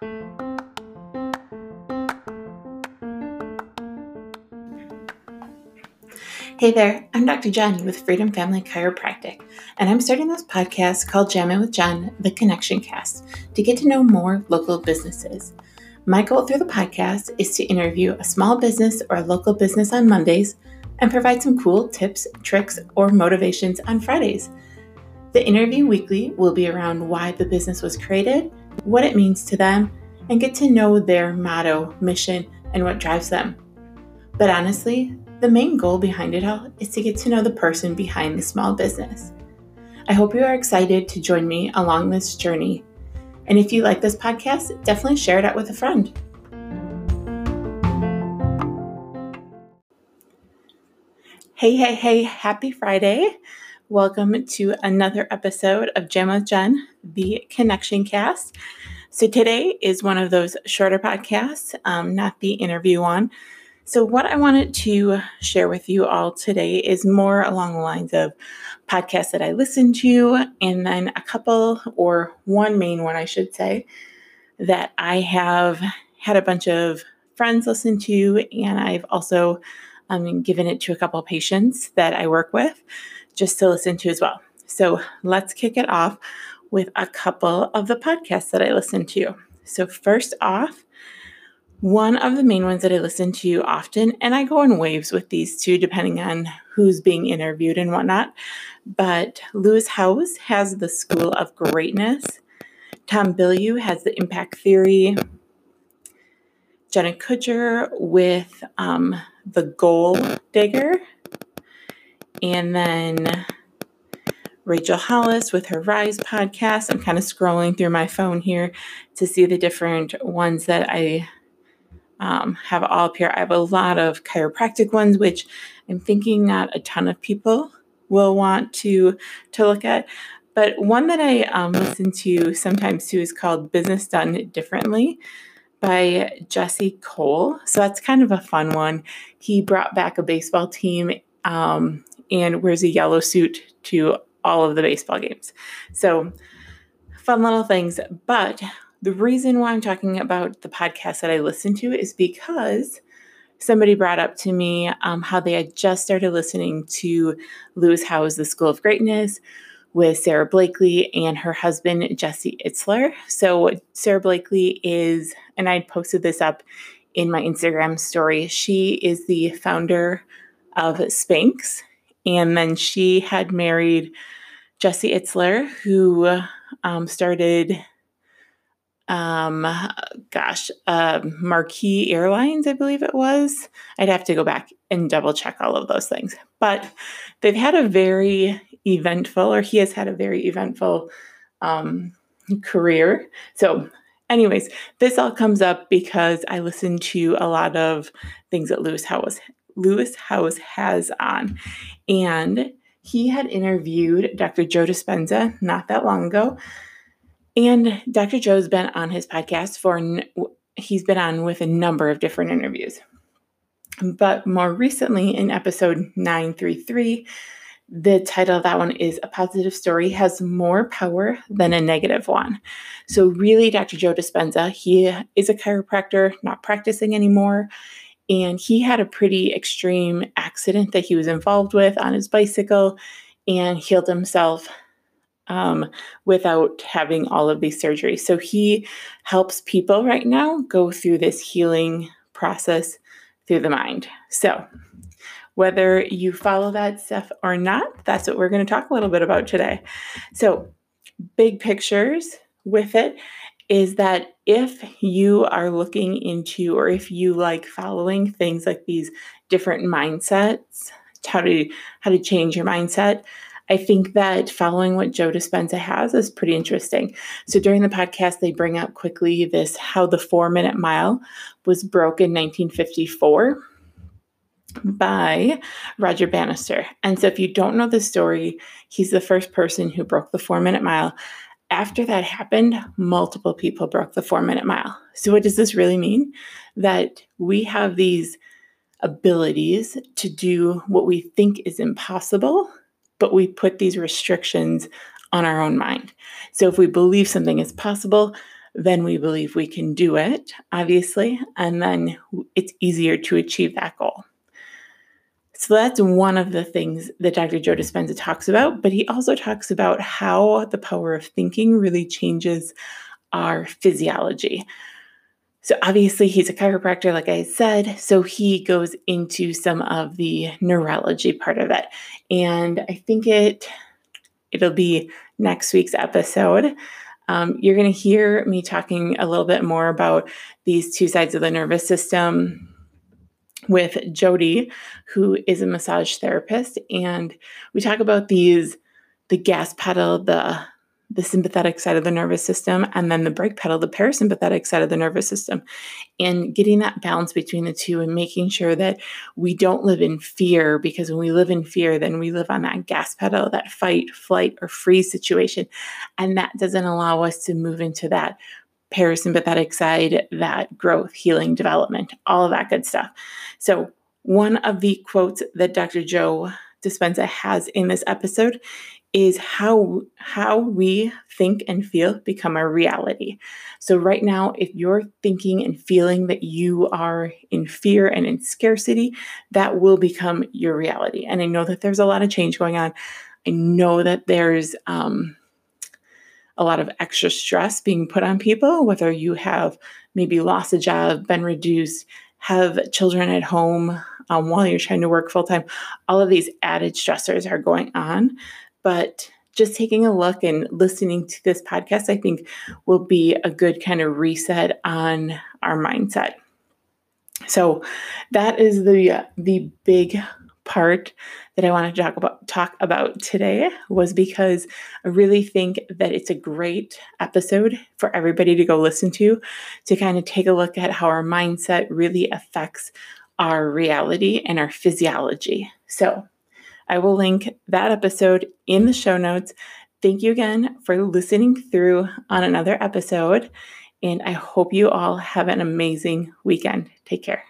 Hey there, I'm Dr. Jen with Freedom Family Chiropractic, and I'm starting this podcast called Jamming with Jen, the Connection Cast, to get to know more local businesses. My goal through the podcast is to interview a small business or a local business on Mondays and provide some cool tips, tricks, or motivations on Fridays. The interview weekly will be around why the business was created, what it means to them, and get to know their motto, mission, and what drives them. But honestly, the main goal behind it all is to get to know the person behind the small business. I hope you are excited to join me along this journey. And if you like this podcast, definitely share it out with a friend. Hey, hey, hey, happy Friday. Welcome to another episode of Jam with Jen, the Connection Cast. So today is one of those shorter podcasts, um, not the interview one. So, what I wanted to share with you all today is more along the lines of podcasts that I listen to, and then a couple, or one main one, I should say, that I have had a bunch of friends listen to, and I've also um, given it to a couple of patients that I work with just to listen to as well. So, let's kick it off with a couple of the podcasts that I listen to. So, first off, one of the main ones that I listen to often, and I go in waves with these two depending on who's being interviewed and whatnot. But Lewis Howes has the School of Greatness. Tom Bilyeu has the Impact Theory. Jenna Kutcher with um, the Goal Digger. And then Rachel Hollis with her Rise podcast. I'm kind of scrolling through my phone here to see the different ones that I um, have all up here. I have a lot of chiropractic ones, which I'm thinking not a ton of people will want to to look at. But one that I um, listen to sometimes too is called Business Done Differently by Jesse Cole. So that's kind of a fun one. He brought back a baseball team um, and wears a yellow suit to all of the baseball games. So fun little things. But the reason why I'm talking about the podcast that I listen to is because somebody brought up to me um, how they had just started listening to Lewis Howes The School of Greatness with Sara Blakely and her husband, Jesse Itzler. So, Sara Blakely is, and I posted this up in my Instagram story, she is the founder of Spanx. And then she had married Jesse Itzler, who um, started um, gosh, uh, Marquis Airlines, I believe it was. I'd have to go back and double check all of those things. But they've had a very eventful, or he has had a very eventful um, career. So, anyways, this all comes up because I listened to a lot of things that Lewis Howes Lewis Howes has on, and he had interviewed Dr. Joe Dispenza not that long ago and Dr. Joe's been on his podcast for, he's been on with a number of different interviews. But more recently, in episode 933, the title of that one is A Positive Story Has More Power Than a Negative One. So, really, Dr. Joe Dispenza, he is a chiropractor, not practicing anymore. And he had a pretty extreme accident that he was involved with on his bicycle and healed himself um, without having all of these surgeries. So he helps people right now go through this healing process through the mind. So whether you follow that stuff or not, that's what we're going to talk a little bit about today. So, big pictures with it is that if you are looking into or if you like following things like these different mindsets, how to how to change your mindset, I think that following what Joe Dispenza has is pretty interesting. So during the podcast, they bring up quickly this how the four minute mile was broke in 1954 by Roger Bannister. And so if you don't know the story, he's the first person who broke the four minute mile. After that happened, multiple people broke the four minute mile. So, what does this really mean? That we have these abilities to do what we think is impossible but we put these restrictions on our own mind. So if we believe something is possible, then we believe we can do it, obviously, and then it's easier to achieve that goal. So that's one of the things that Dr. Joe Dispenza talks about, but he also talks about how the power of thinking really changes our physiology. So, obviously, he's a chiropractor, like I said. So, he goes into some of the neurology part of it. And I think it it'll be next week's episode. Um, you're going to hear me talking a little bit more about these two sides of the nervous system with Jody, who is a massage therapist. And we talk about these the gas pedal, the the sympathetic side of the nervous system, and then the brake pedal, the parasympathetic side of the nervous system, and getting that balance between the two and making sure that we don't live in fear because when we live in fear, then we live on that gas pedal, that fight, flight, or freeze situation. And that doesn't allow us to move into that parasympathetic side, that growth, healing, development, all of that good stuff. So, one of the quotes that Dr. Joe Dispenza has in this episode is how how we think and feel become our reality. So right now if you're thinking and feeling that you are in fear and in scarcity, that will become your reality. And I know that there's a lot of change going on. I know that there's um, a lot of extra stress being put on people, whether you have maybe lost a job, been reduced, have children at home um, while you're trying to work full time. All of these added stressors are going on. But just taking a look and listening to this podcast, I think will be a good kind of reset on our mindset. So that is the the big part that I want to talk about talk about today was because I really think that it's a great episode for everybody to go listen to to kind of take a look at how our mindset really affects our reality and our physiology. So, I will link that episode in the show notes. Thank you again for listening through on another episode, and I hope you all have an amazing weekend. Take care.